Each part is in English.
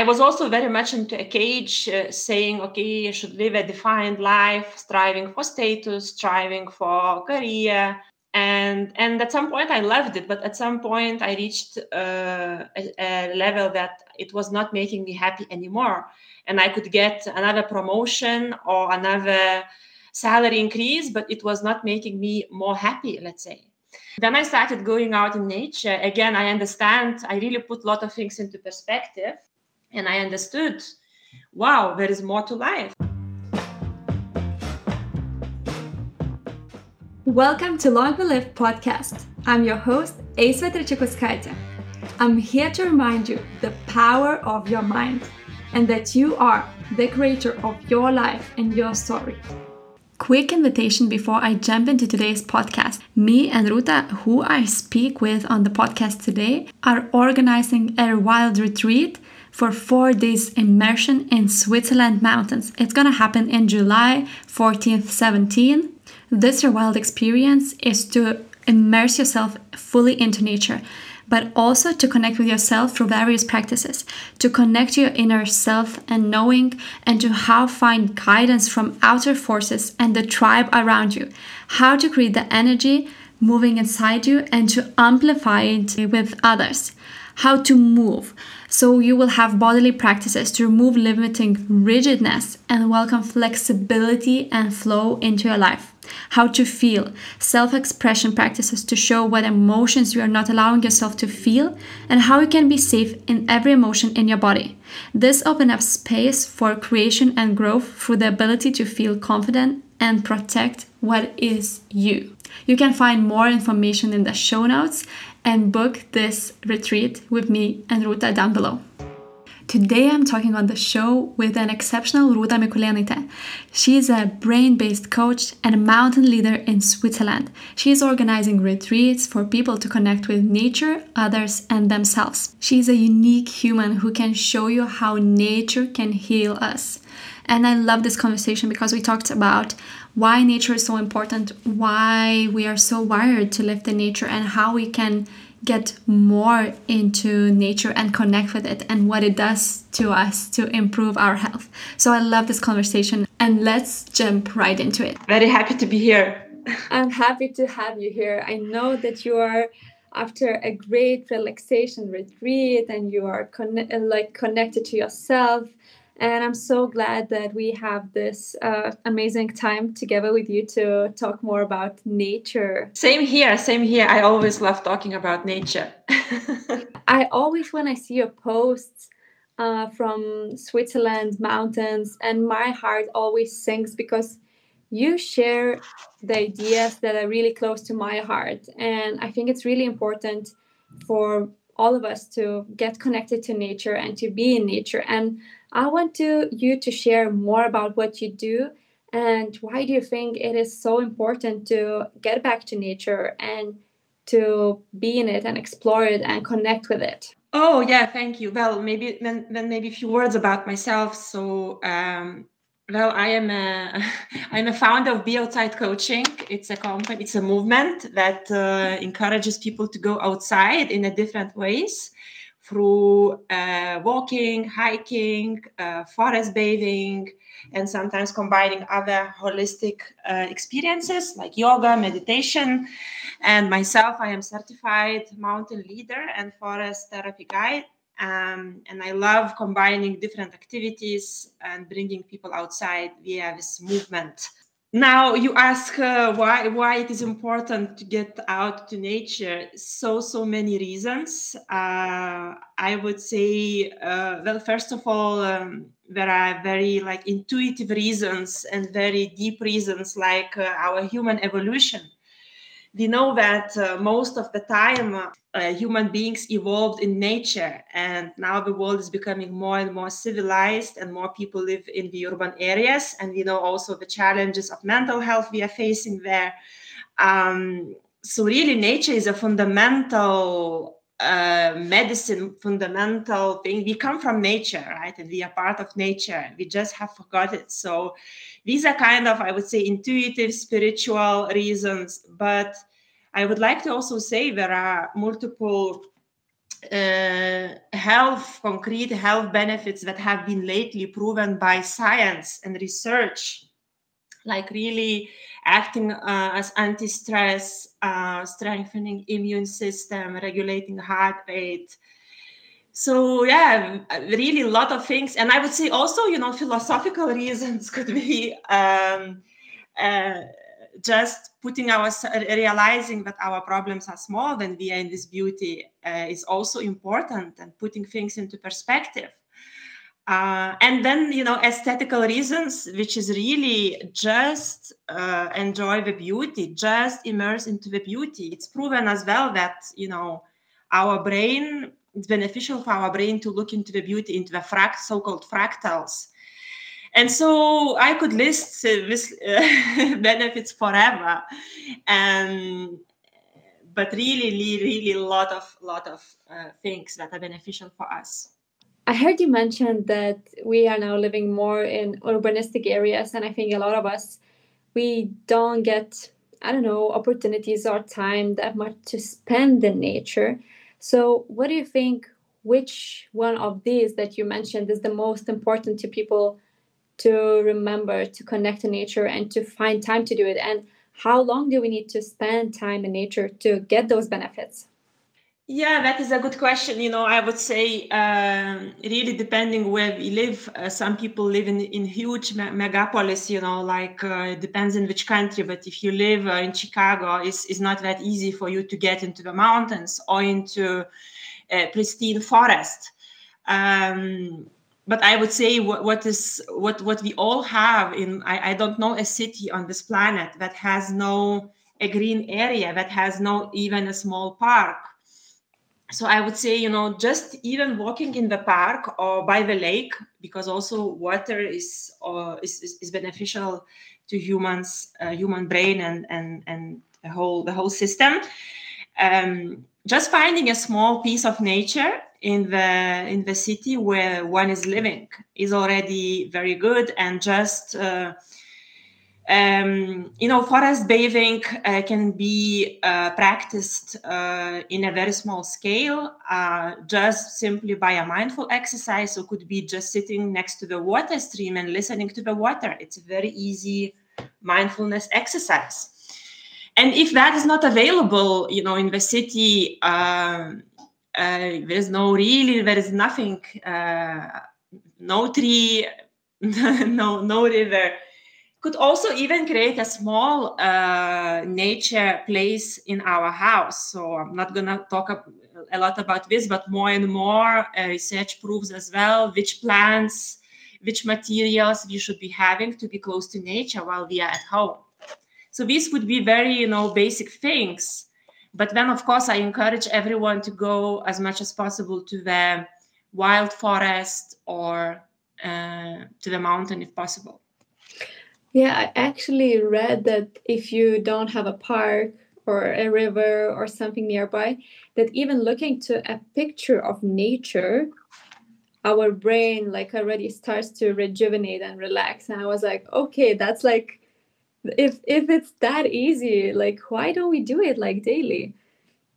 I was also very much into a cage, uh, saying, okay, I should live a defined life, striving for status, striving for career. And, and at some point I loved it, but at some point I reached uh, a, a level that it was not making me happy anymore. And I could get another promotion or another salary increase, but it was not making me more happy, let's say. Then I started going out in nature. Again, I understand, I really put a lot of things into perspective and I understood, wow, there is more to life. Welcome to Long Live podcast. I'm your host, Aisva Trechikauskaitė. I'm here to remind you the power of your mind and that you are the creator of your life and your story. Quick invitation before I jump into today's podcast. Me and Ruta, who I speak with on the podcast today, are organizing a wild retreat for four days immersion in Switzerland mountains. It's gonna happen in July 14th, 17. This wild experience is to immerse yourself fully into nature, but also to connect with yourself through various practices, to connect your inner self and knowing, and to how find guidance from outer forces and the tribe around you, how to create the energy moving inside you and to amplify it with others how to move. So you will have bodily practices to remove limiting rigidness and welcome flexibility and flow into your life. How to feel, self expression practices to show what emotions you are not allowing yourself to feel, and how you can be safe in every emotion in your body. This opens up space for creation and growth through the ability to feel confident and protect what is you. You can find more information in the show notes and book this retreat with me and Ruta down below. Today I'm talking on the show with an exceptional Ruta Mikulėnaitė. She is a brain-based coach and a mountain leader in Switzerland. She is organizing retreats for people to connect with nature, others, and themselves. She is a unique human who can show you how nature can heal us. And I love this conversation because we talked about why nature is so important, why we are so wired to live in nature, and how we can get more into nature and connect with it and what it does to us to improve our health. So I love this conversation and let's jump right into it. Very happy to be here. I'm happy to have you here. I know that you are after a great relaxation retreat and you are con- like connected to yourself and I'm so glad that we have this uh, amazing time together with you to talk more about nature. Same here, same here. I always love talking about nature. I always, when I see your posts uh, from Switzerland mountains, and my heart always sings because you share the ideas that are really close to my heart. And I think it's really important for all of us to get connected to nature and to be in nature. And I want to you to share more about what you do and why do you think it is so important to get back to nature and to be in it and explore it and connect with it. Oh yeah, thank you. Well, maybe then, then maybe a few words about myself. So um, well, I am a I'm a founder of Be Outside Coaching. It's a company, it's a movement that uh, encourages people to go outside in a different ways through uh, walking, hiking, uh, forest bathing, and sometimes combining other holistic uh, experiences like yoga, meditation. And myself, I am certified mountain leader and forest therapy guide. Um, and I love combining different activities and bringing people outside via this movement now you ask uh, why why it is important to get out to nature so so many reasons. Uh, i would say uh, well first of all um, there are very like intuitive reasons and very deep reasons like uh, our human evolution we know that uh, most of the time uh, human beings evolved in nature and now the world is becoming more and more civilized and more people live in the urban areas and we know also the challenges of mental health we are facing there. Um, so really nature is a fundamental uh, medicine fundamental thing. We come from nature right? And we are part of nature. We just have forgot it so these are kind of i would say intuitive spiritual reasons. But i would like to also say there are multiple uh, health, concrete health benefits that have been lately proven by science and research, like really acting uh, as anti-stress, uh, strengthening immune system, regulating heart rate. So yeah, really a lot of things, and I would say also, you know, philosophical reasons could be um, uh, just putting our realizing that our problems are small and we are in this beauty uh, is also important and putting things into perspective uh, and then you know aesthetical reasons which is really just uh, enjoy the beauty just immerse into the beauty. It's proven as well that you know our brain it's beneficial for our brain to look into the beauty into the fract so-called fractals. And so i could list uh, this uh, benefits forever. And but really really really a lot of lot of uh, things that are beneficial for us i heard you mention that we are now living more in urbanistic areas and i think a lot of us we don't get i don't know opportunities or time that much to spend in nature. So what do you think which one of these that you mentioned is the most important to people to remember to connect to nature and to find time to do it? And how long do we need to spend time in nature to get those benefits yeah that is a good question you know i would say um, really depending where we live uh, some people live in, in huge me- megapolis you know like uh, it depends in which country but if you live uh, in chicago it's, it's not that easy for you to get into the mountains or into pristine forest um, but I would say what, what is what what we all have in I, I don't know a city on this planet that has no a green area that has no even a small park. So I would say you know just even walking in the park or by the lake because also water is uh, is, is, is beneficial to humans uh, human brain and and and the whole the whole system. Um, just finding a small piece of nature in the in the city where one is living is already very good and just uh, um, you know forest bathing uh, can be uh, practiced uh, in a very small scale uh, just simply by a mindful exercise. So could be just sitting next to the water stream and listening to the water. It's a very easy mindfulness exercise. And if that is not available you know in the city um, uh, there's no really there is nothing uh, no tree no no river could also even create a small uh, nature place in our house. So i'm not going to talk a lot about this but more and more uh, research proves as well which plants which materials we should be having to be close to nature while we are at home. So these would be very you know basic things. But then, of course, I encourage everyone to go as much as possible to the wild forest or uh, to the mountain if possible. Yeah, I actually read that if you don't have a park or a river or something nearby, that even looking to a picture of nature, our brain like already starts to rejuvenate and relax. And I was like, okay, that's like if if it's that easy like why don't we do it like daily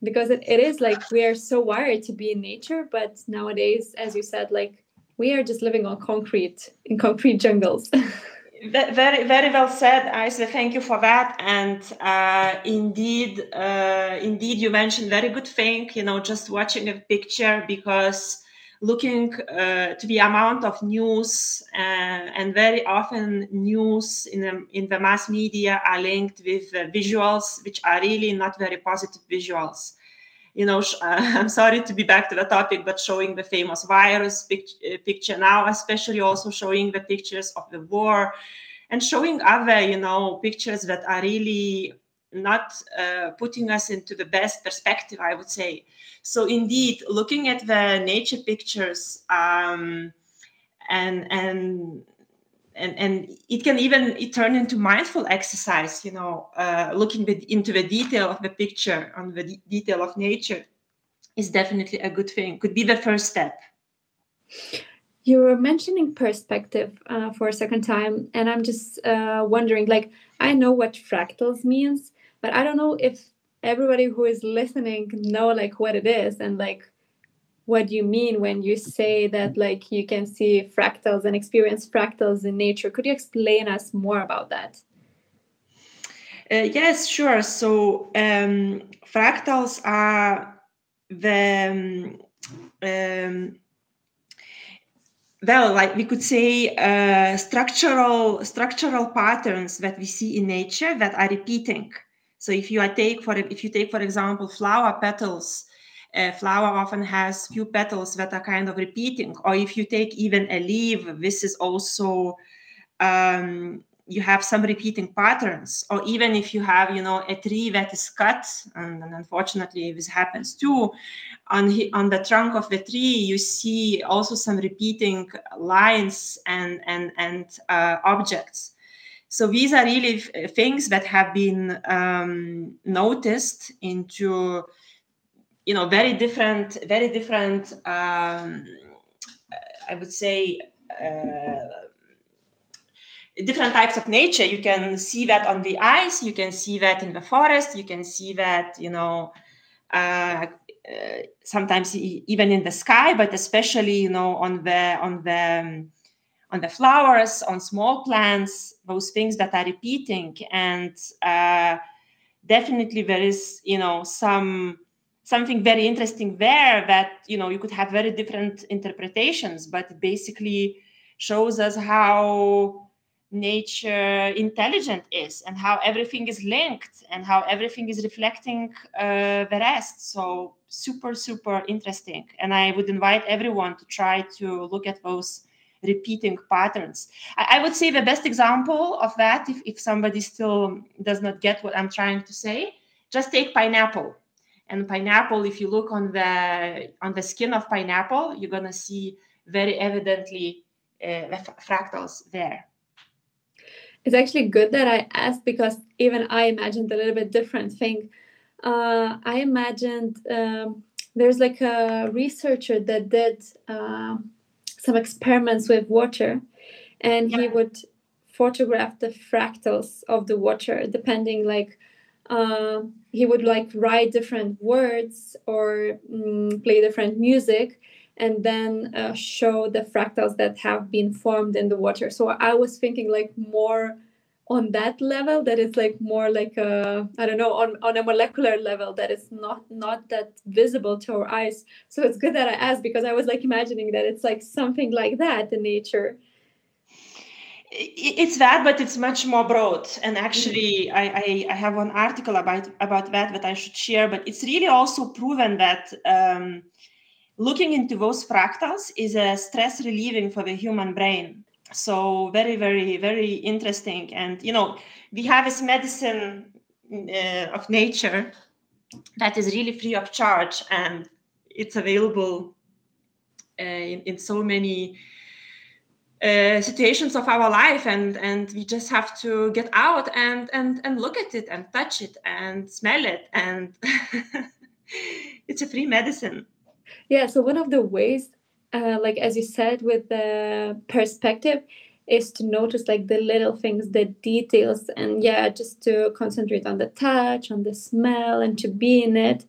because it, it is like we are so wired to be in nature but nowadays as you said like we are just living on concrete in concrete jungles very very well said Isa. thank you for that and uh, indeed uh, indeed you mentioned very good thing you know just watching a picture because looking uh, to the amount of news uh, and very often news in the, in the mass media are linked with uh, visuals which are really not very positive visuals you know i'm sorry to be back to the topic but showing the famous virus pic- uh, picture now especially also showing the pictures of the war and showing other you know pictures that are really not uh, putting us into the best perspective, I would say. So indeed, looking at the nature pictures um, and and and and it can even it turn into mindful exercise. You know, uh, looking into the detail of the picture on the detail of nature is definitely a good thing. Could be the first step. You were mentioning perspective uh, for a second time, and I'm just uh, wondering. Like, I know what fractals means, but i don't know if everybody who is listening know like what it is and like what do you mean when you say that like you can see fractals and experience fractals in nature. Could you explain us more about that? Uh, yes, sure. So um, fractals are the um, um, well, like we could say, uh, structural structural patterns that we see in nature that are repeating. So if you take for if you take for example flower petals, a flower often has few petals that are kind of repeating. Or if you take even a leaf, this is also um, you have some repeating patterns or even if you have you know a tree that is cut and, and unfortunately this happens too on on the trunk of the tree you see also some repeating lines and and and uh, objects so these are really things that have been um, noticed into you know very different very different um, i would say uh, different types of nature. You can see that on the ice. You can see that in the forest. You can see that, you know, uh, uh, sometimes even in the sky, but especially, you know, on the on the um, on the flowers, on small plants, those things that are repeating, and uh, definitely there is, you know, some something very interesting there that you know you could have very different interpretations, but it basically shows us how nature intelligent is and how everything is linked and how everything is reflecting uh, the rest. So super super interesting. And i would invite everyone to try to look at those repeating patterns. I, I would say the best example of that if, if somebody still does not get what i'm trying to say just take pineapple and pineapple if you look on the on the skin of pineapple you're going to see very evidently uh, the fractals there it's actually good that I asked because even I imagined a little bit different thing. Uh, I imagined um, there's like a researcher that did uh, some experiments with water, and yeah. he would photograph the fractals of the water depending like uh, he would like write different words or mm, play different music and then uh, show the fractals that have been formed in the water. So I was thinking like more on that level that is like more like a I don't know on, on a molecular level that is not not that visible to our eyes. So it's good that I asked because I was like imagining that it's like something like that in nature it's that but it's much more broad. And actually mm-hmm. I, I, I, have one article about about that that i should share but it's really also proven that um, looking into those fractals is a stress relieving for the human brain. So very very very interesting. And you know we have this medicine uh, of nature that is really free of charge and it's available uh, in, in so many uh, situations of our life and and we just have to get out and and and look at it and touch it and smell it and it's a free medicine yeah, so one of the ways, uh, like as you said, with the perspective, is to notice like the little things, the details, and yeah, just to concentrate on the touch, on the smell, and to be in it.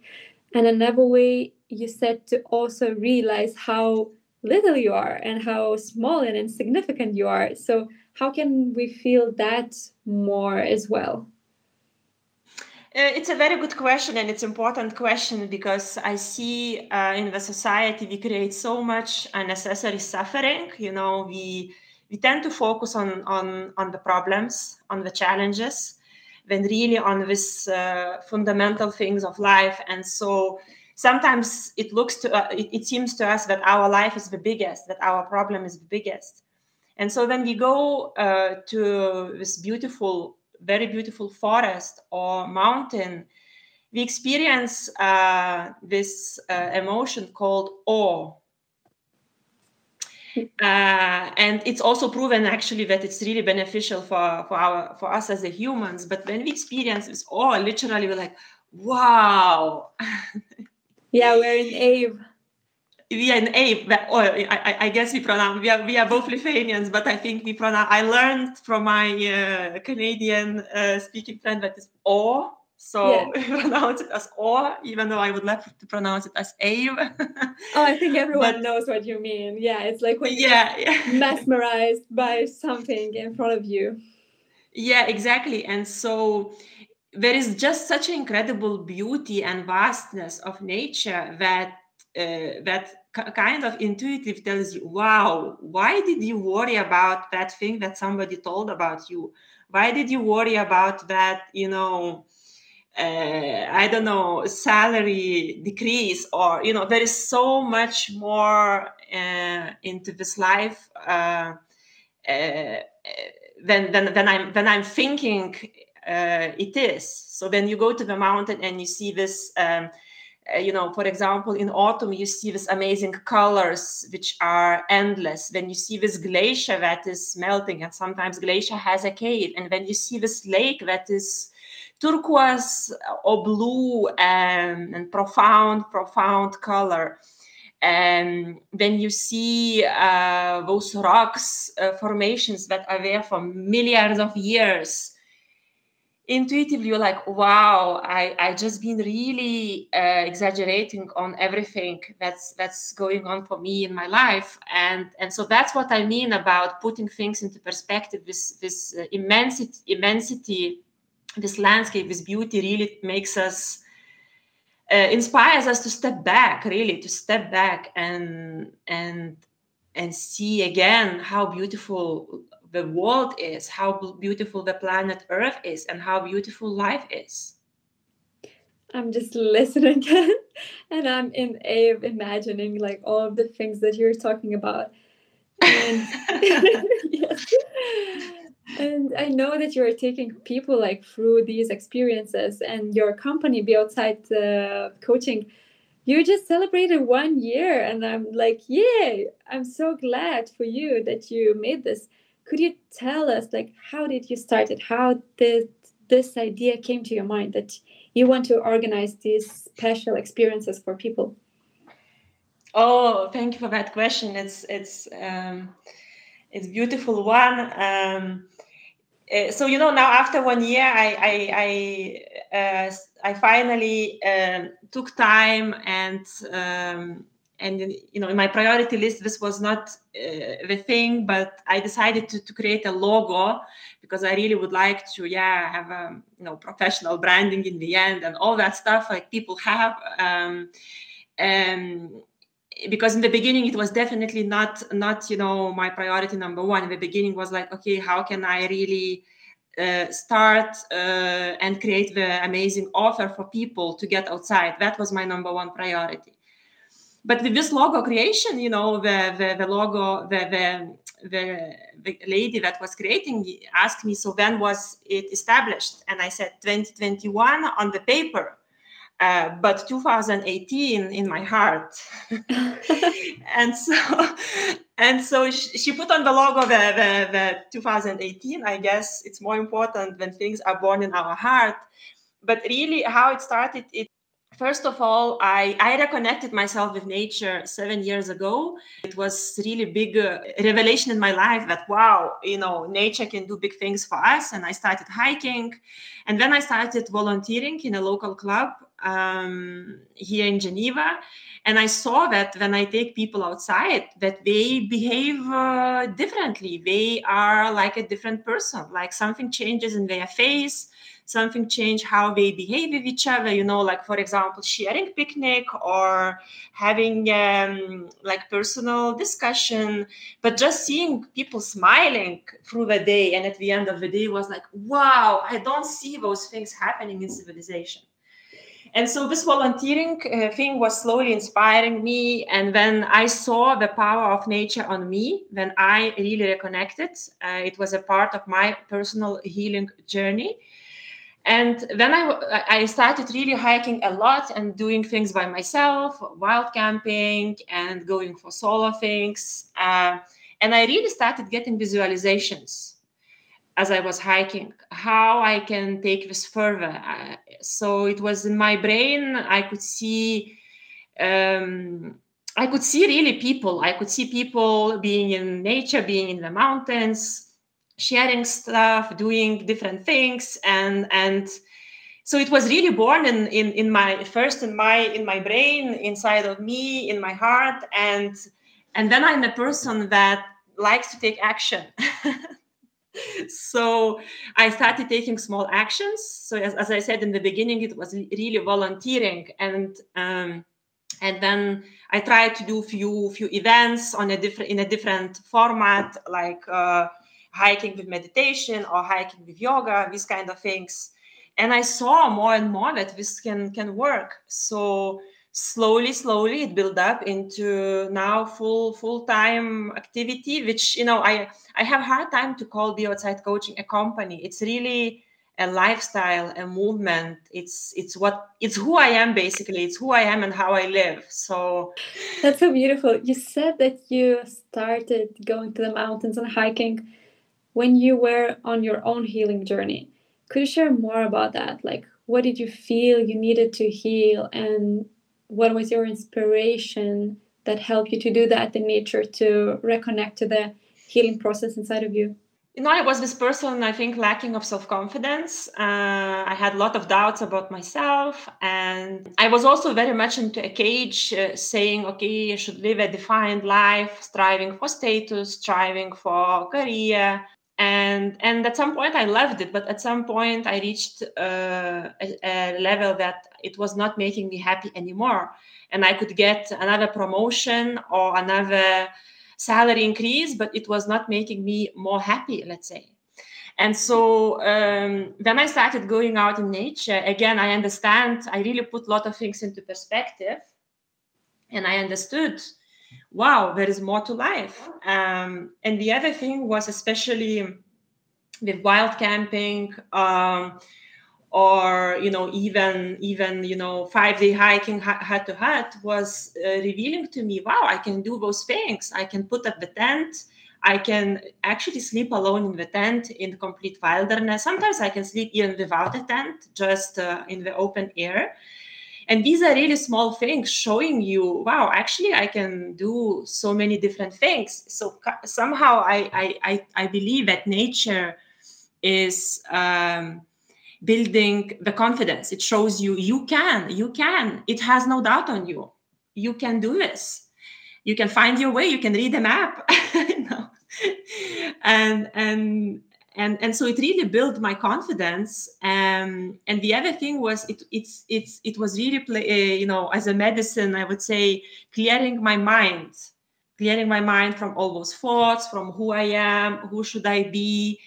And another way you said to also realize how little you are and how small and insignificant you are. So, how can we feel that more as well? Uh, it's a very good question and it's important question because I see uh, in the society we create so much unnecessary suffering. You know, we we tend to focus on on on the problems, on the challenges, when really on this uh, fundamental things of life. And so sometimes it looks to uh, it, it seems to us that our life is the biggest, that our problem is the biggest. And so when we go uh, to this beautiful very beautiful forest or mountain, we experience uh, this uh, emotion called awe. Uh, and it's also proven actually that it's really beneficial for, for our for us as a humans. But when we experience this awe, literally we're like, wow. yeah, we're in awe we are in A, oh, I, I, guess we pronounce, we are, we are both Lithuanians, but I think we pronounce, I learned from my uh, Canadian uh, speaking friend that is awe, So yeah. pronounce it as O, even though I would love to pronounce it as Ave. oh, I think everyone but, knows what you mean. Yeah, it's like when yeah, yeah. mesmerized by something in front of you. Yeah, exactly. And so there is just such an incredible beauty and vastness of nature that uh, that kind of intuitive tells you, wow, why did you worry about that thing that somebody told about you? Why did you worry about that, you know, uh, I don't know, salary decrease or, you know, there is so much more uh, into this life uh, uh than, than, than, I'm, than I'm thinking uh, it is. So when you go to the mountain and you see this, um, uh, you know, for example, in autumn, you see these amazing colors which are endless. When you see this glacier that is melting, and sometimes glacier has a cave, and when you see this lake that is turquoise or blue and, and profound, profound color. And then you see uh, those rocks uh, formations that are there for millions of years intuitively you're like wow i i just been really uh, exaggerating on everything that's that's going on for me in my life. And and so that's what i mean about putting things into perspective this this uh, immensity immensity this landscape this beauty really makes us uh, inspires us to step back really to step back and and and see again how beautiful the world is, how beautiful the planet Earth is, and how beautiful life is. I'm just listening and I'm in a imagining like all of the things that you're talking about. And yes. And I know that you're taking people like through these experiences and your company be outside uh, coaching you just celebrated one year and i'm like yay i'm so glad for you that you made this could you tell us like how did you start it? How did this idea came to your mind that you want to organize these special experiences for people? Oh thank you for that question. It's it's um it's beautiful one. Um uh, so you know now after one year i i i, uh, I finally uh, took time and um, and you know in my priority list this was not uh, the thing but i decided to, to create a logo because i really would like to yeah have a you know professional branding in the end and all that stuff like people have um, and because in the beginning it was definitely not not you know my priority number one. In the beginning was like okay how can i really uh, start uh, and create the amazing offer for people to get outside? That was my number one priority but with this logo creation you know the the, the logo the, the the the lady that was creating asked me so when was it established? And i said 2021 on the paper. Uh, but 2018 in my heart. And so and so she, she, put on the logo the, the, the 2018 i guess. It's more important when things are born in our heart. But really how it started it First of all, I, I reconnected myself with nature seven years ago. It was really big uh, revelation in my life that wow, you know, nature can do big things for us. And I started hiking, and then I started volunteering in a local club um, here in Geneva. And I saw that when I take people outside, that they behave uh, differently. They are like a different person. Like something changes in their face something change how they behave with each other you know like for example sharing picnic or having um, like personal discussion but just seeing people smiling through the day and at the end of the day was like wow i don't see those things happening in civilization and so this volunteering uh, thing was slowly inspiring me and when i saw the power of nature on me then i really reconnected uh, it was a part of my personal healing journey and then I, I started really hiking a lot and doing things by myself, wild camping and going for solo things. Uh, and I really started getting visualizations as I was hiking, how I can take this further. So it was in my brain, I could see. Um, I could see really people. I could see people being in nature, being in the mountains, sharing stuff, doing different things, and and so it was really born in, in in my first in my in my brain inside of me in my heart and and then i'm a person that likes to take action so i started taking small actions. So as, as i said in the beginning it was really volunteering and um, and then i tried to do few few events on a different in a different format like uh, hiking with meditation or hiking with yoga these kind of things. And i saw more and more that this can can work. So slowly slowly it built up into now full full time activity which you know i i have hard time to call be outside coaching a company. It's really a lifestyle a movement. It's it's what it's who i am basically. It's who i am and how i live. So that's so beautiful. You said that you started going to the mountains and hiking when you were on your own healing journey. Could you share more about that? Like what did you feel you needed to heal and what was your inspiration that helped you to do that in nature to reconnect to the healing process inside of you? You know i was this person i think lacking of self-confidence. Uh, i had a lot of doubts about myself and i was also very much into a cage uh, saying okay i should live a defined life striving for status striving for career and and at some point i loved it but at some point i reached uh, a, a, level that it was not making me happy anymore. And i could get another promotion or another salary increase but it was not making me more happy let's say. And so um, then i started going out in nature again i understand i really put a lot of things into perspective. And i understood wow, there is more to life. Um, and the other thing was especially with wild camping um, or you know even even you know five day hiking hut to hut was uh, revealing to me wow i can do those things. I can put up the tent. I can actually sleep alone in the tent in complete wilderness. Sometimes i can sleep even without a tent just uh, in the open air and these are really small things showing you wow actually i can do so many different things. So somehow i i i, believe that nature is um, building the confidence. It shows you you can you can. It has no doubt on you. You can do this. You can find your way. You can read a map and and and and so it really built my confidence. Um, and the other thing was it it's it's it was really play, uh, you know as a medicine i would say clearing my mind clearing my mind from all those thoughts from who i am who should i be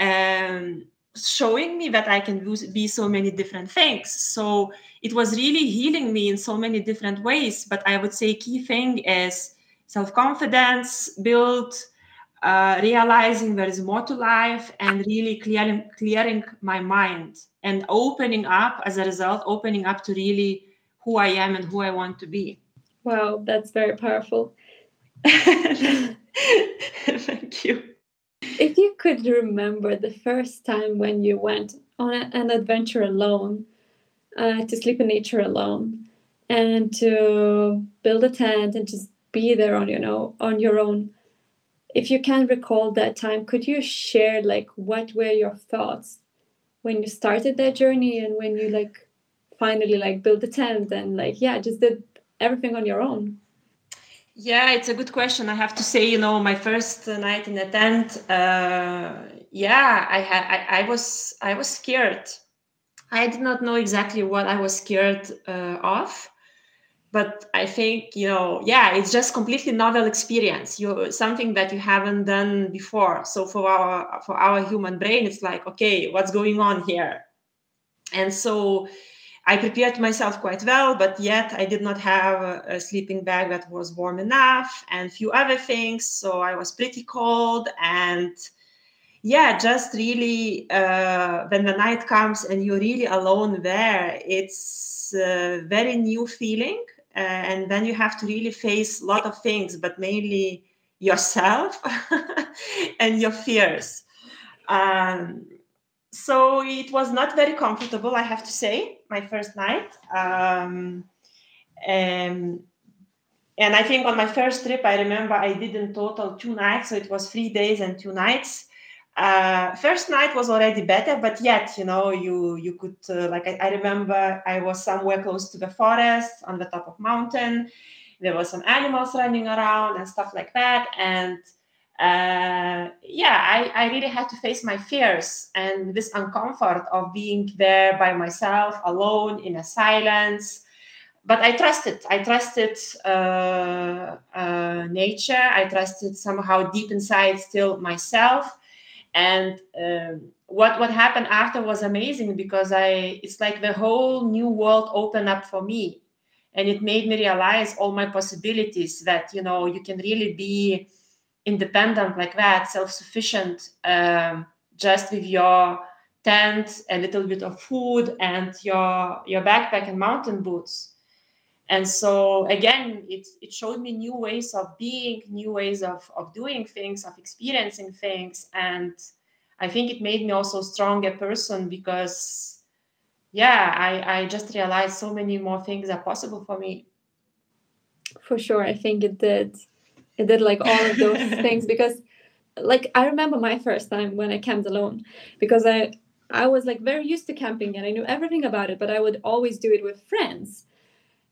um, showing me that i can be so many different things. So it was really healing me in so many different ways. But i would say key thing is self-confidence build uh, realizing there is more to life and really clearing clearing my mind and opening up as a result opening up to really who i am and who i want to be. Wow that's very powerful. Thank you. If you could remember the first time when you went on an adventure alone uh, to sleep in nature alone and to build a tent and just be there on you know on your own if you can recall that time could you share like what were your thoughts when you started that journey and when you like finally like built the tent and like yeah just did everything on your own? Yeah it's a good question. I have to say you know my first night in the tent uh, yeah i had I, I was i was scared. I did not know exactly what i was scared uh, of but i think you know yeah it's just completely novel experience. You something that you haven't done before. So for our for our human brain it's like okay what's going on here? And so i prepared myself quite well but yet i did not have a, sleeping bag that was warm enough and few other things. So i was pretty cold and yeah just really uh, when the night comes and you're really alone there it's a very new feeling uh, and then you have to really face a lot of things but mainly yourself and your fears. Um, so it was not very comfortable i have to say my first night. Um, and and i think on my first trip i remember i did in total two nights. So it was three days and two nights uh, first night was already better, but yet, you know, you you could uh, like I, I, remember I was somewhere close to the forest on the top of mountain. There were some animals running around and stuff like that, and uh, yeah, I, I really had to face my fears and this uncomfort of being there by myself, alone in a silence. But I trusted. I trusted uh, uh, nature. I trusted somehow deep inside still myself. And um, what what happened after was amazing because I it's like the whole new world opened up for me, and it made me realize all my possibilities. That you know you can really be independent like that, self-sufficient, um, just with your tent, a little bit of food, and your your backpack and mountain boots. And so again, it it showed me new ways of being, new ways of of doing things, of experiencing things, and I think it made me also a stronger person because yeah, I, I just realized so many more things are possible for me. For sure. I think it did it did like all of those things because like I remember my first time when I camped alone because I I was like very used to camping and I knew everything about it, but I would always do it with friends.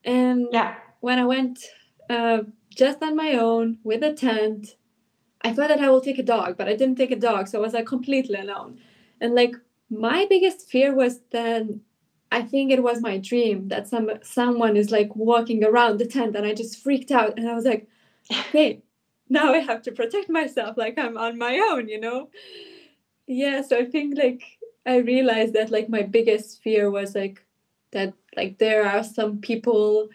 And yeah. when I went uh, just on my own with a tent, I thought that I will take a dog, but I didn't take a dog, so I was like completely alone. And like my biggest fear was then I think it was my dream that some someone is like walking around the tent, and I just freaked out, and I was like, okay, now I have to protect myself like I'm on my own, you know? Yeah, so I think like I realized that like my biggest fear was like that like there are some people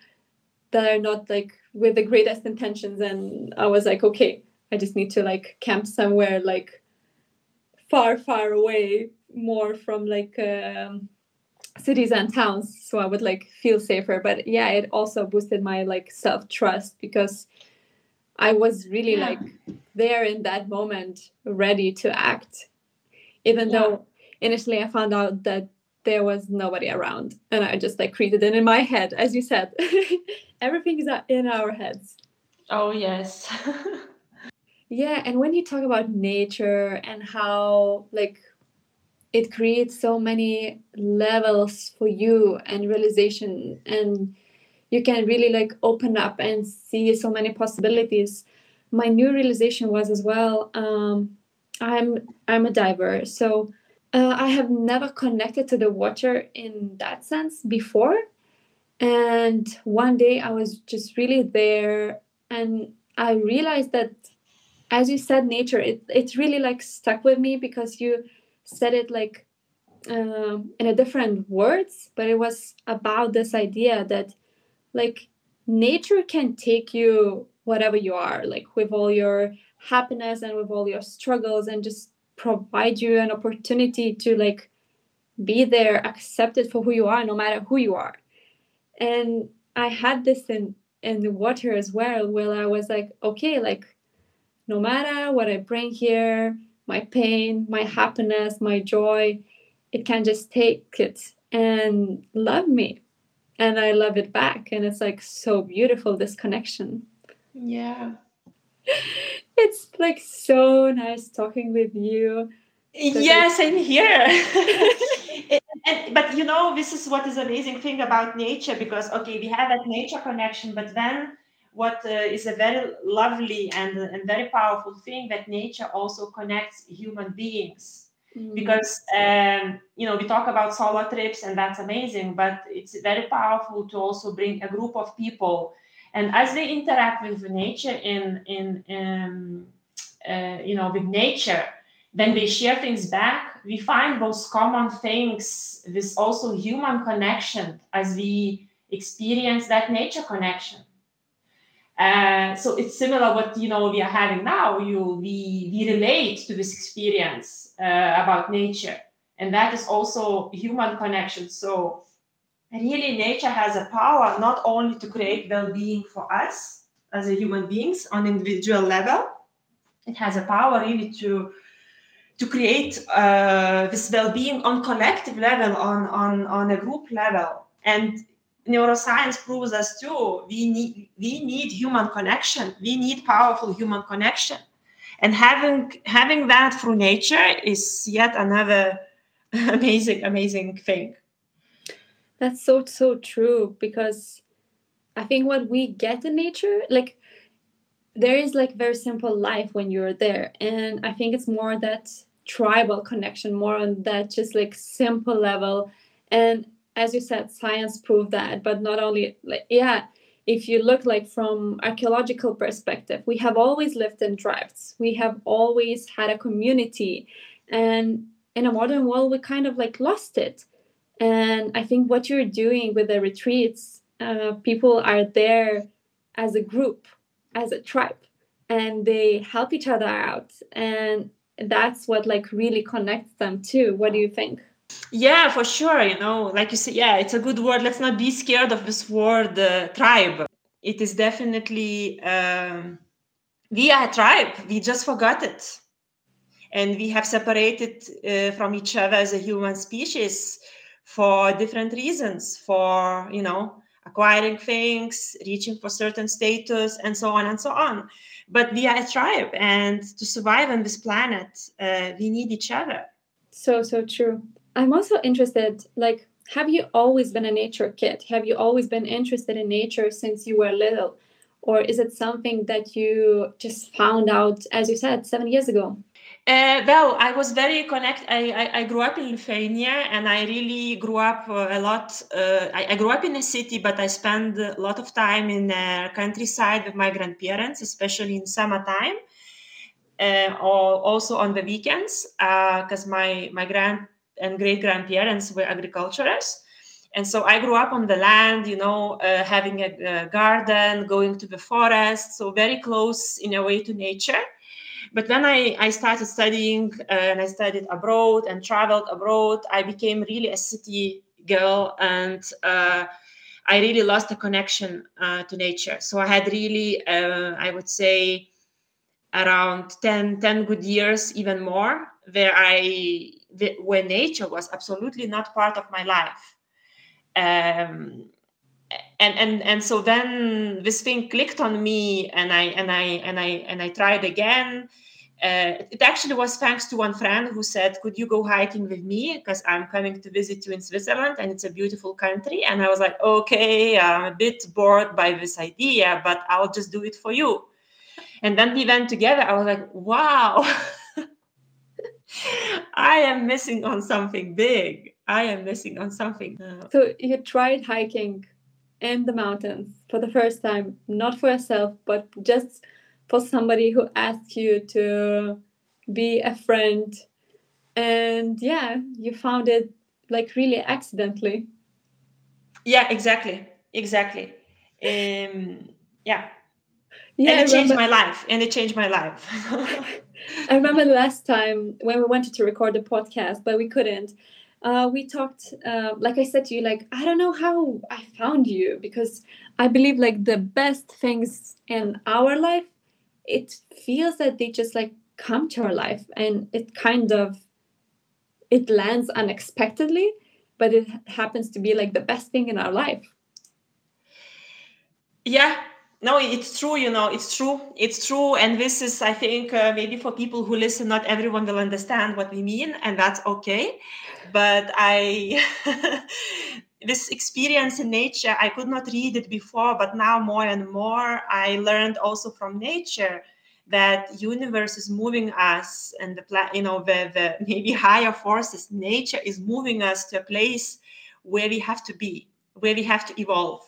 that are not like with the greatest intentions and I was like, okay, I just need to like camp somewhere like far, far away, more from like um, cities and towns, so I would like feel safer. But yeah, it also boosted my like self trust because I was really yeah. like there in that moment, ready to act, even yeah. though initially I found out that there was nobody around, and I just like created it in my head, as you said. Everything is in our heads. Oh yes. yeah, and when you talk about nature and how like it creates so many levels for you and realization and you can really like open up and see so many possibilities my new realization was as well um, i'm i'm a diver so uh, i have never connected to the water in that sense before. And one day i was just really there and i realized that as you said nature it, it really like stuck with me because you said it like um, in a different words but it was about this idea that like nature can take you whatever you are like with all your happiness and with all your struggles and just provide you an opportunity to like be there accepted for who you are no matter who you are and i had this in in the water as well where i was like okay like no matter what i bring here my pain my happiness my joy it can just take it and love me and I love it back. And it's like so beautiful, this connection. Yeah. It's like so nice talking with you. Yes, I'm here. and, but you know, this is what is amazing thing about nature because okay, we have that nature connection, but then what uh, is a very lovely and, and very powerful thing that nature also connects human beings Mm. because um, you know we talk about solo trips and that's amazing but it's very powerful to also bring a group of people and as they interact with nature in in um, uh, you know with nature then they share things back. We find those common things this also human connection as we experience that nature connection. Uh, so it's similar what you know we are having now. You we we relate to this experience uh, about nature. And that is also human connection. So really nature has a power not only to create well-being for us as a human beings on individual level it has a power really to to create uh, this well-being on collective level on, on on a group level. And neuroscience proves us too we need we need human connection. We need powerful human connection. And having having that through nature is yet another amazing amazing thing that's so so true because i think what we get in nature like there is like very simple life when you're there and i think it's more that tribal connection more on that just like simple level. And as you said science proved that but not only like yeah if you look like from archaeological perspective we have always lived in tribes. We have always had a community and in a modern world we kind of like lost it and i think what you're doing with the retreats uh, people are there as a group as a tribe and they help each other out. And that's what like really connects them too. What do you think? Yeah for sure you know like you said yeah it's a good word. Let's not be scared of this word uh, tribe. It is definitely um, we are a tribe. We just forgot it. And we have separated uh, from each other as a human species for different reasons for you know acquiring things reaching for certain status and so on and so on. But we are a tribe and to survive on this planet uh, we need each other. So so true. I'm also interested like have you always been a nature kid? Have you always been interested in nature since you were little? Or is it something that you just found out as you said seven years ago uh, well, I was very connected. I, I, grew up in Lithuania and I really grew up uh, a lot. Uh, I, I, grew up in a city, but I spent a lot of time in the countryside with my grandparents, especially in summertime, uh, or also on the weekends, because uh, my, my grand and great grandparents were agriculturists. And so I grew up on the land, you know, uh, having a, a garden, going to the forest, so very close in a way to nature but when I, I started studying uh, and I studied abroad and traveled abroad, I became really a city girl and uh, I really lost the connection uh, to nature. So I had really, uh, I would say, around 10, 10 good years, even more, where I, where nature was absolutely not part of my life. Um, and and and so then this thing clicked on me and i and i and i and i tried again uh, it actually was thanks to one friend who said, Could you go hiking with me? Because I'm coming to visit you in Switzerland and it's a beautiful country. And I was like, Okay, I'm a bit bored by this idea, but I'll just do it for you. And then we went together. I was like, Wow, I am missing on something big. I am missing on something. So you tried hiking in the mountains for the first time, not for yourself, but just for somebody who asks you to be a friend. And yeah you found it like really accidentally. Yeah exactly. Exactly. Um yeah. Yeah and it changed my life. And it changed my life. I remember the last time when we wanted to record the podcast but we couldn't. Uh, we talked uh, like i said to you like i don't know how i found you because i believe like the best things in our life it feels that they just like come to our life and it kind of it lands unexpectedly but it happens to be like the best thing in our life. Yeah. No it's true you know it's true. It's true and this is i think uh, maybe for people who listen not everyone will understand what we mean and that's okay. But i this experience in nature i could not read it before but now more and more i learned also from nature that universe is moving us and the you know the, the maybe higher forces nature is moving us to a place where we have to be where we have to evolve.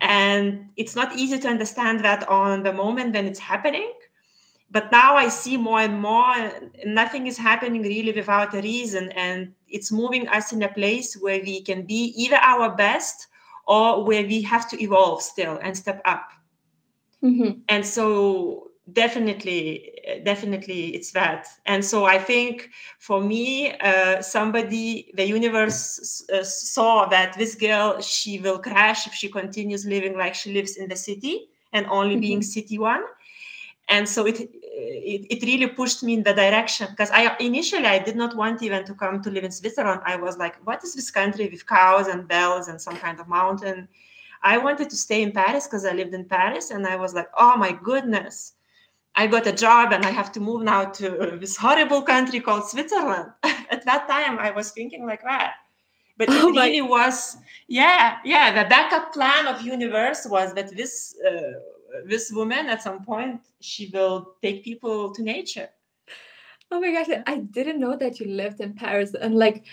And it's not easy to understand that on the moment when it's happening but now i see more and more nothing is happening really without a reason and it's moving us in a place where we can be either our best or where we have to evolve still and step up mm-hmm. and so definitely definitely it's that and so i think for me uh, somebody the universe uh, saw that this girl she will crash if she continues living like she lives in the city and only mm-hmm. being city one and so it, it, it really pushed me in the direction because i initially i did not want even to come to live in switzerland i was like what is this country with cows and bells and some kind of mountain i wanted to stay in paris because i lived in paris and i was like oh my goodness I got a job and I have to move now to this horrible country called Switzerland. At that time, I was thinking like that. But it oh really was, yeah, yeah. The backup plan of universe was that this uh, this woman at some point she will take people to nature. Oh my gosh, I didn't know that you lived in Paris and like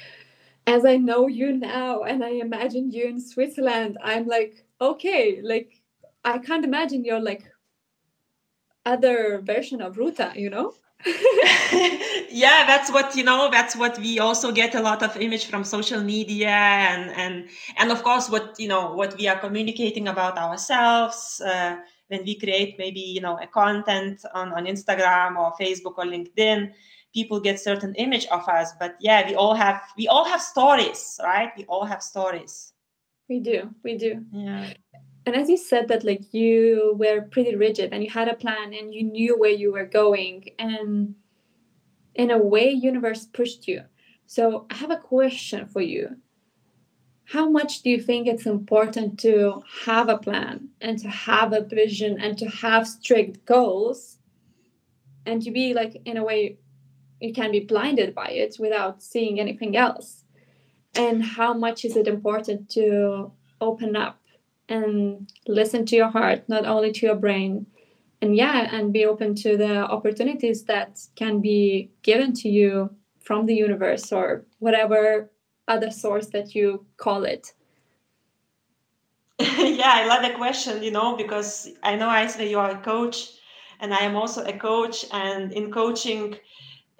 as I know you now and I imagine you in Switzerland, I'm like, okay, like I can't imagine your like other version of Ruta, you know? yeah, that's what you know. That's what we also get a lot of image from social media, and and and of course, what you know, what we are communicating about ourselves uh, when we create maybe you know a content on on Instagram or Facebook or LinkedIn people get certain image of us. But yeah we all have we all have stories right? We all have stories. We do we do. Yeah. And as you said that like you were pretty rigid and you had a plan and you knew where you were going and in a way universe pushed you. So i have a question for you how much do you think it's important to have a plan and to have a vision and to have strict goals and to be like in a way you can be blinded by it without seeing anything else? And how much is it important to open up and listen to your heart not only to your brain? And yeah and be open to the opportunities that can be given to you from the universe or whatever other source that you call it yeah i love the question you know because i know say you are a coach and i am also a coach and in coaching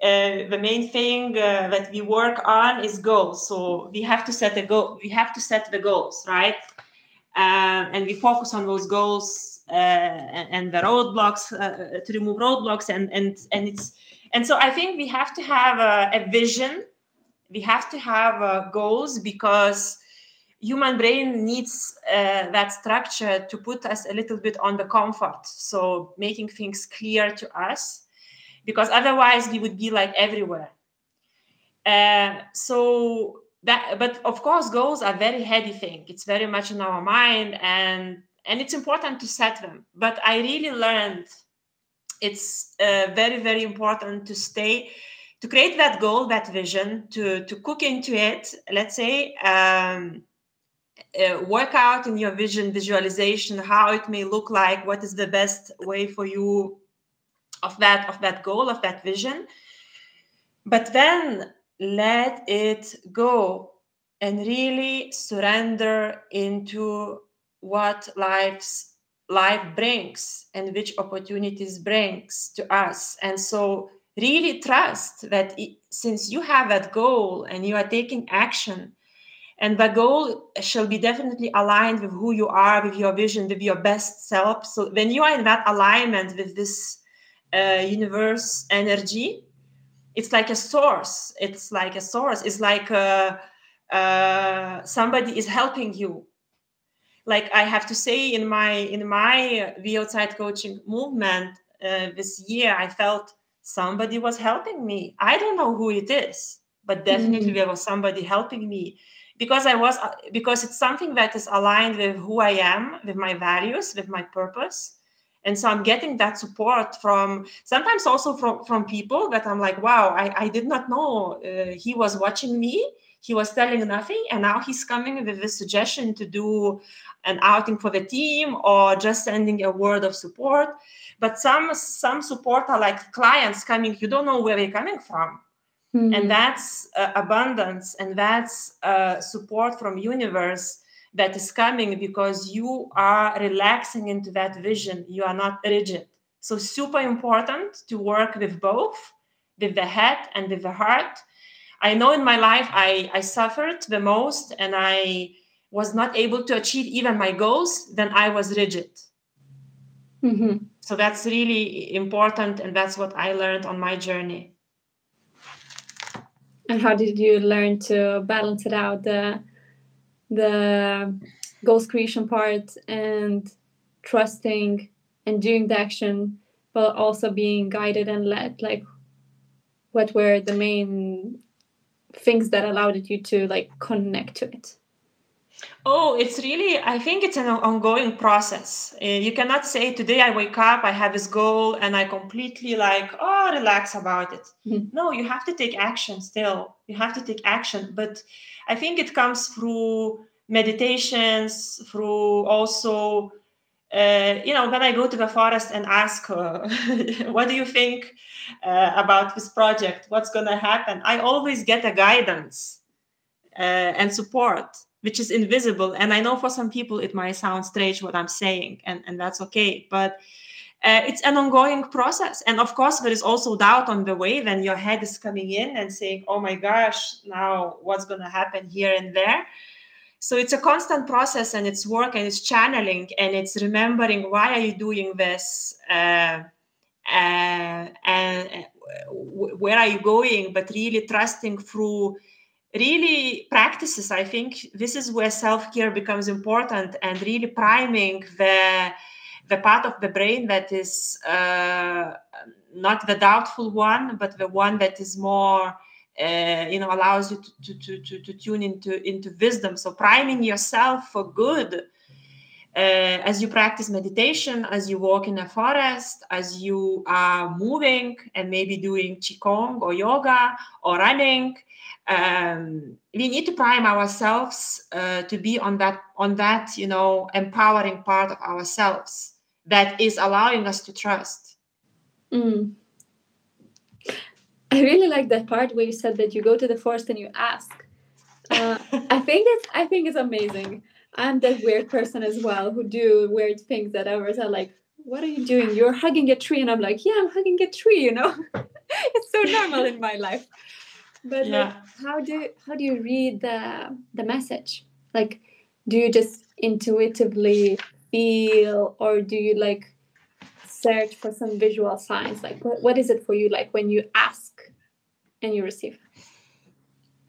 uh, the main thing uh, that we work on is goals. So we have to set a goal. We have to set the goals, right? Um, and we focus on those goals uh, and, and, the roadblocks uh, to remove roadblocks. And and and it's and so I think we have to have a, a vision. We have to have uh, goals because human brain needs that structure to put us a little bit on the comfort. So making things clear to us because otherwise we would be like everywhere. Uh, so that, but of course, goals are very heavy thing. It's very much in our mind, and and it's important to set them. But I really learned it's uh, very very important to stay to create that goal that vision to to cook into it let's say um, uh, work out in your vision visualization how it may look like what is the best way for you of that of that goal of that vision. But then let it go and really surrender into what life's life brings and which opportunities brings to us. And so really trust that it, since you have that goal and you are taking action and the goal shall be definitely aligned with who you are with your vision with your best self. So when you are in that alignment with this uh, universe energy it's like a source. It's like a source. It's like a, uh, uh, somebody is helping you. Like i have to say in my in my Be Outside coaching movement uh, this year i felt somebody was helping me. I don't know who it is but definitely mm-hmm. there was somebody helping me because i was uh, because it's something that is aligned with who i am with my values with my purpose. And so i'm getting that support from sometimes also from from people that i'm like wow i, I did not know uh, he was watching me. He was telling nothing and now he's coming with a suggestion to do an outing for the team or just sending a word of support but some some support are like clients coming you don't know where they're coming from mm-hmm. and that's uh, abundance and that's uh, support from universe that is coming because you are relaxing into that vision. You are not rigid. So, super important to work with both, with the head and with the heart. I know in my life I, I suffered the most and I was not able to achieve even my goals, then I was rigid. Mm-hmm. So that's really important, and that's what I learned on my journey. And how did you learn to balance it out? The the goals creation part and trusting and doing the action but also being guided and led like what were the main things that allowed you to like connect to it Oh, it's really, I think it's an ongoing process. Uh, you cannot say today I wake up, I have this goal, and I completely like, oh, relax about it. Mm-hmm. No, you have to take action still. You have to take action. But I think it comes through meditations, through also, uh, you know, when I go to the forest and ask, uh, what do you think uh, about this project? What's going to happen? I always get a guidance uh, and support which is invisible. And I know for some people it might sound strange what I'm saying, and, and that's okay. But uh, it's an ongoing process. And of course, there is also doubt on the way when your head is coming in and saying, oh my gosh, now what's going to happen here and there. So it's a constant process and it's work and it's channeling and it's remembering why are you doing this uh, uh, and uh, where are you going, but really trusting through really practices i think this is where self-care becomes important and really priming the the part of the brain that is uh, not the doubtful one but the one that is more uh, you know allows you to, to, to, to tune into into wisdom. So priming yourself for good uh, as you practice meditation, as you walk in a forest, as you are moving and maybe doing qigong or yoga or running, um, we need to prime ourselves uh, to be on that on that you know empowering part of ourselves that is allowing us to trust. Mm. i really like that part where you said that you go to the forest and you ask. Uh, i think it's i think it's amazing. I'm that weird person as well who do weird things that others are like what are you doing? You're hugging a tree. And i'm like yeah i'm hugging a tree you know? It's so normal in my life but yeah. like, how do how do you read the the message? Like do you just intuitively feel or do you like search for some visual signs? Like what, what is it for you like when you ask and you receive?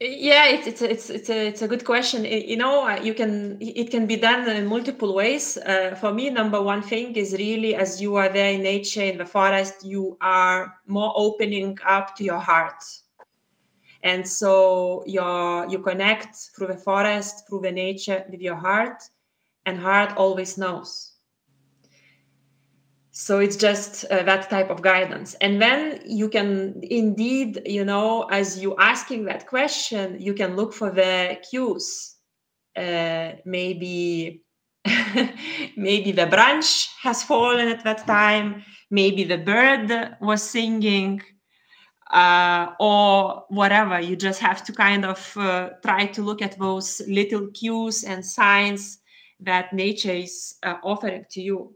Yeah it's it's it's it's a, it's a good question. You know you can it can be done in multiple ways. Uh, for me number one thing is really as you are there in nature in the forest you are more opening up to your heart and so you you connect through the forest through the nature with your heart and heart always knows. So it's just uh, that type of guidance. And then you can indeed you know as you asking that question you can look for the cues uh, maybe maybe the branch has fallen at that time maybe the bird was singing uh, or whatever. You just have to kind of uh, try to look at those little cues and signs that nature is uh, offering to you.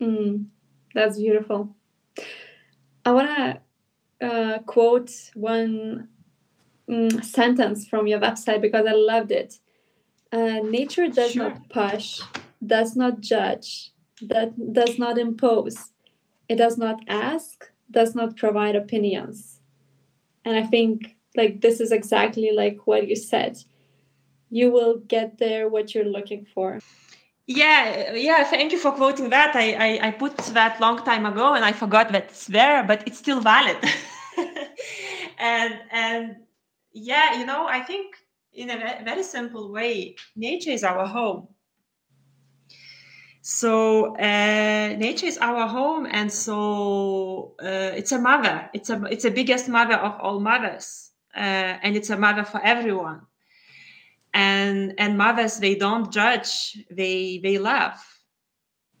Mm, that's beautiful. I want to uh, quote one mm, sentence from your website because I loved it. Uh, nature does sure. not push, does not judge, that does not impose. It does not ask, does not provide opinions. And i think like this is exactly like what you said. You will get there what you're looking for. Yeah yeah thank you for quoting that. I, I i, put that long time ago and i forgot that it's there but it's still valid. And and yeah you know i think in a very simple way nature is our home so uh, nature is our home and so uh, it's a mother it's a it's the biggest mother of all mothers uh, and it's a mother for everyone and and mothers they don't judge they they love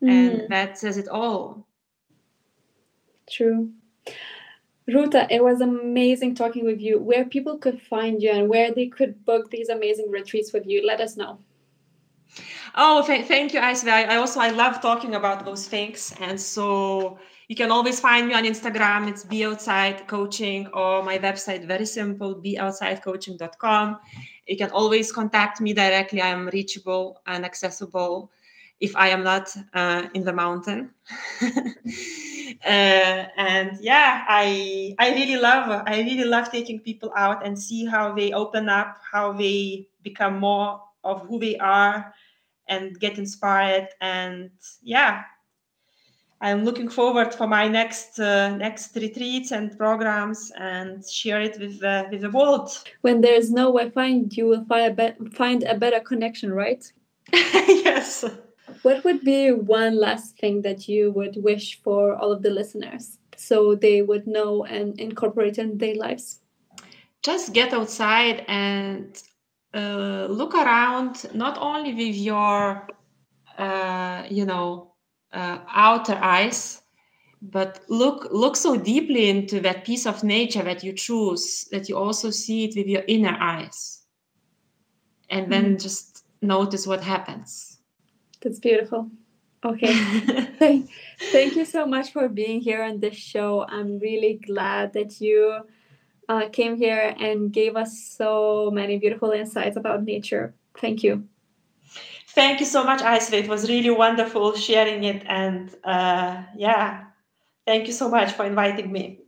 mm. and that says it all true Ruta, it was amazing talking with you. Where people could find you and where they could book these amazing retreats with you, let us know. Oh, th- thank you, Aisve. I, I, also I love talking about those things, and so you can always find me on Instagram. It's Be Outside Coaching or my website. Very simple, beoutsidecoaching.com. You can always contact me directly. I am reachable and accessible if I am not uh, in the mountain. uh, and yeah, I I really love I really love taking people out and see how they open up, how they become more of who they are and get inspired and yeah I'm looking forward for my next uh, next retreats and programs and share it with uh, with the world. When there's no Wi-Fi, you will find a, be- find a better connection, right? yes. What would be one last thing that you would wish for all of the listeners so they would know and incorporate in their lives? Just get outside and uh, look around, not only with your, uh, you know, uh, outer eyes, but look look so deeply into that piece of nature that you choose that you also see it with your inner eyes, and then mm. just notice what happens. That's beautiful. Okay. thank, thank you so much for being here on this show. I'm really glad that you uh, came here and gave us so many beautiful insights about nature. Thank you. Thank you so much, Aisha. It was really wonderful sharing it. And uh, yeah, thank you so much for inviting me.